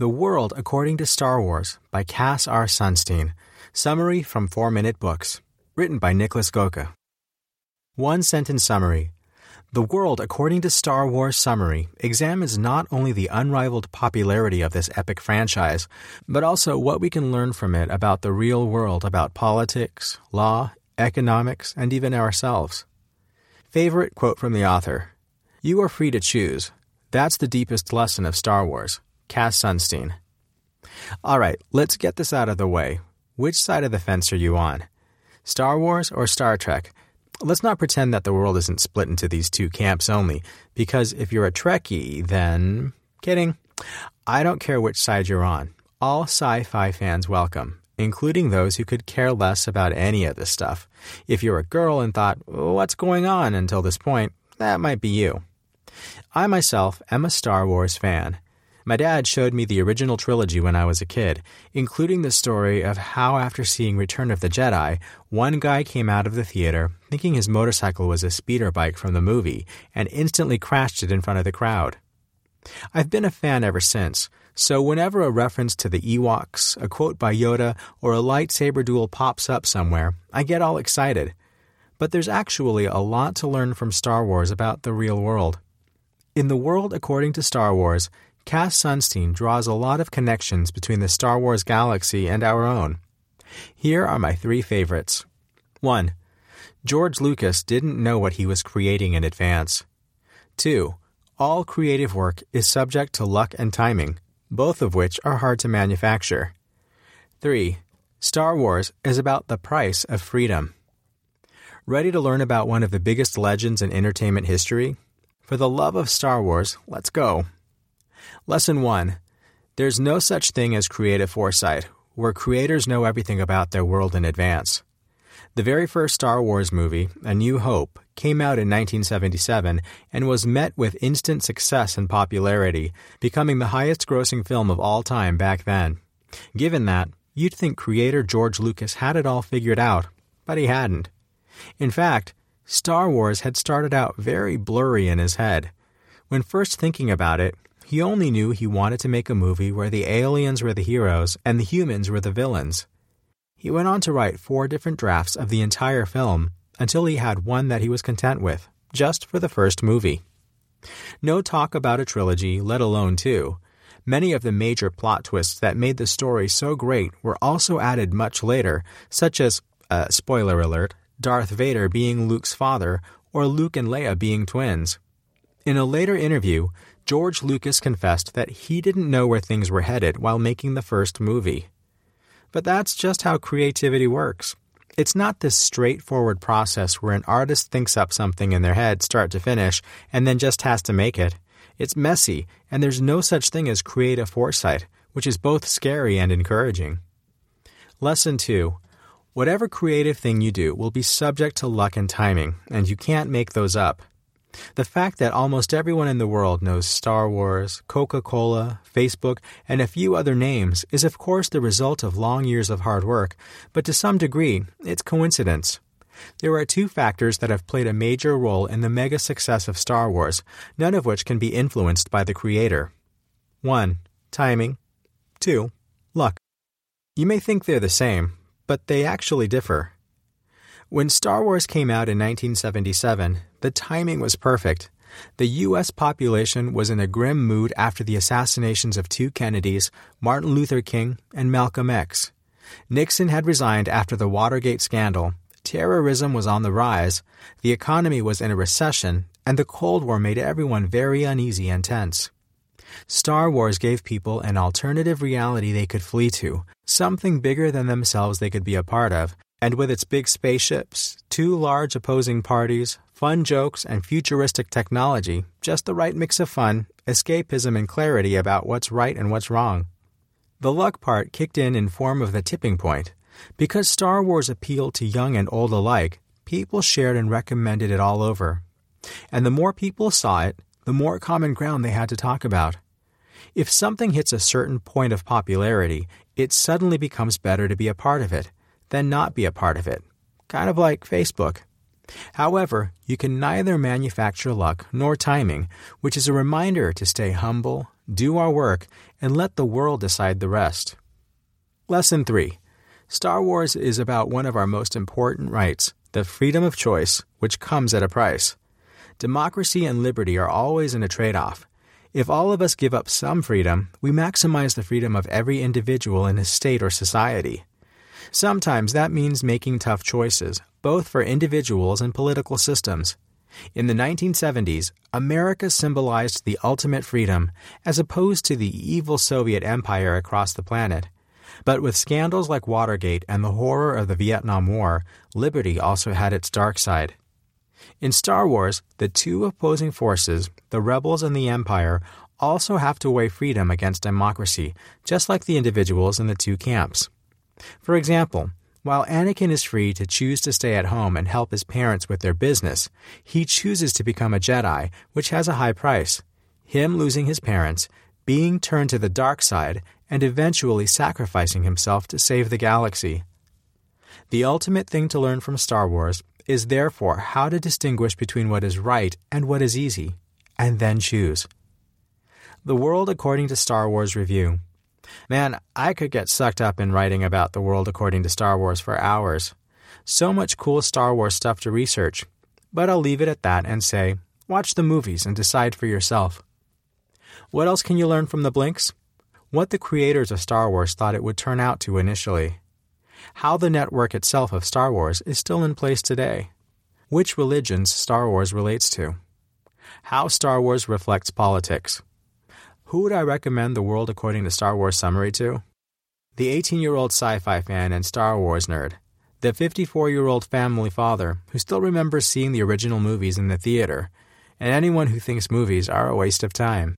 The World According to Star Wars by Cass R. Sunstein. Summary from 4 Minute Books. Written by Niklas Göke. One sentence summary. The World According to Star Wars Summary examines not only the unrivaled popularity of this epic franchise, but also what we can learn from it about the real world, about politics, law, economics, and even ourselves. Favorite quote from the author You are free to choose. That's the deepest lesson of Star Wars. Cass Sunstein. All right, let's get this out of the way. Which side of the fence are you on? Star Wars or Star Trek? Let's not pretend that the world isn't split into these two camps only, because if you're a Trekkie, then. Kidding. I don't care which side you're on. All sci fi fans welcome, including those who could care less about any of this stuff. If you're a girl and thought, what's going on until this point, that might be you. I myself am a Star Wars fan. My dad showed me the original trilogy when I was a kid, including the story of how, after seeing Return of the Jedi, one guy came out of the theater thinking his motorcycle was a speeder bike from the movie and instantly crashed it in front of the crowd. I've been a fan ever since, so whenever a reference to the Ewoks, a quote by Yoda, or a lightsaber duel pops up somewhere, I get all excited. But there's actually a lot to learn from Star Wars about the real world. In the world according to Star Wars, Cass Sunstein draws a lot of connections between the Star Wars galaxy and our own. Here are my three favorites. 1. George Lucas didn't know what he was creating in advance. 2. All creative work is subject to luck and timing, both of which are hard to manufacture. 3. Star Wars is about the price of freedom. Ready to learn about one of the biggest legends in entertainment history? For the love of Star Wars, let's go. Lesson 1 There's no such thing as creative foresight, where creators know everything about their world in advance. The very first Star Wars movie, A New Hope, came out in 1977 and was met with instant success and popularity, becoming the highest grossing film of all time back then. Given that, you'd think creator George Lucas had it all figured out, but he hadn't. In fact, Star Wars had started out very blurry in his head. When first thinking about it, he only knew he wanted to make a movie where the aliens were the heroes and the humans were the villains. He went on to write four different drafts of the entire film until he had one that he was content with, just for the first movie. No talk about a trilogy, let alone two. Many of the major plot twists that made the story so great were also added much later, such as, uh, spoiler alert, Darth Vader being Luke's father or Luke and Leia being twins. In a later interview, George Lucas confessed that he didn't know where things were headed while making the first movie. But that's just how creativity works. It's not this straightforward process where an artist thinks up something in their head start to finish and then just has to make it. It's messy, and there's no such thing as creative foresight, which is both scary and encouraging. Lesson 2 Whatever creative thing you do will be subject to luck and timing, and you can't make those up. The fact that almost everyone in the world knows Star Wars, Coca Cola, Facebook, and a few other names is, of course, the result of long years of hard work, but to some degree, it's coincidence. There are two factors that have played a major role in the mega success of Star Wars, none of which can be influenced by the creator. 1. Timing. 2. Luck. You may think they're the same, but they actually differ. When Star Wars came out in 1977, the timing was perfect. The U.S. population was in a grim mood after the assassinations of two Kennedys, Martin Luther King and Malcolm X. Nixon had resigned after the Watergate scandal, terrorism was on the rise, the economy was in a recession, and the Cold War made everyone very uneasy and tense. Star Wars gave people an alternative reality they could flee to, something bigger than themselves they could be a part of, and with its big spaceships, two large opposing parties, fun jokes, and futuristic technology, just the right mix of fun, escapism, and clarity about what's right and what's wrong. The luck part kicked in in form of the tipping point. Because Star Wars appealed to young and old alike, people shared and recommended it all over. And the more people saw it, the more common ground they had to talk about. If something hits a certain point of popularity, it suddenly becomes better to be a part of it than not be a part of it. Kind of like Facebook. However, you can neither manufacture luck nor timing, which is a reminder to stay humble, do our work, and let the world decide the rest. Lesson 3 Star Wars is about one of our most important rights, the freedom of choice, which comes at a price. Democracy and liberty are always in a trade off. If all of us give up some freedom, we maximize the freedom of every individual in a state or society. Sometimes that means making tough choices, both for individuals and political systems. In the 1970s, America symbolized the ultimate freedom as opposed to the evil Soviet empire across the planet. But with scandals like Watergate and the horror of the Vietnam War, liberty also had its dark side. In Star Wars, the two opposing forces, the rebels and the Empire, also have to weigh freedom against democracy, just like the individuals in the two camps. For example, while Anakin is free to choose to stay at home and help his parents with their business, he chooses to become a Jedi, which has a high price. Him losing his parents, being turned to the dark side, and eventually sacrificing himself to save the galaxy. The ultimate thing to learn from Star Wars is therefore how to distinguish between what is right and what is easy, and then choose. The World According to Star Wars Review. Man, I could get sucked up in writing about the world according to Star Wars for hours. So much cool Star Wars stuff to research. But I'll leave it at that and say, watch the movies and decide for yourself. What else can you learn from the Blinks? What the creators of Star Wars thought it would turn out to initially. How the network itself of Star Wars is still in place today. Which religions Star Wars relates to. How Star Wars reflects politics. Who would I recommend the World According to Star Wars summary to? The 18 year old sci fi fan and Star Wars nerd. The 54 year old family father who still remembers seeing the original movies in the theater. And anyone who thinks movies are a waste of time.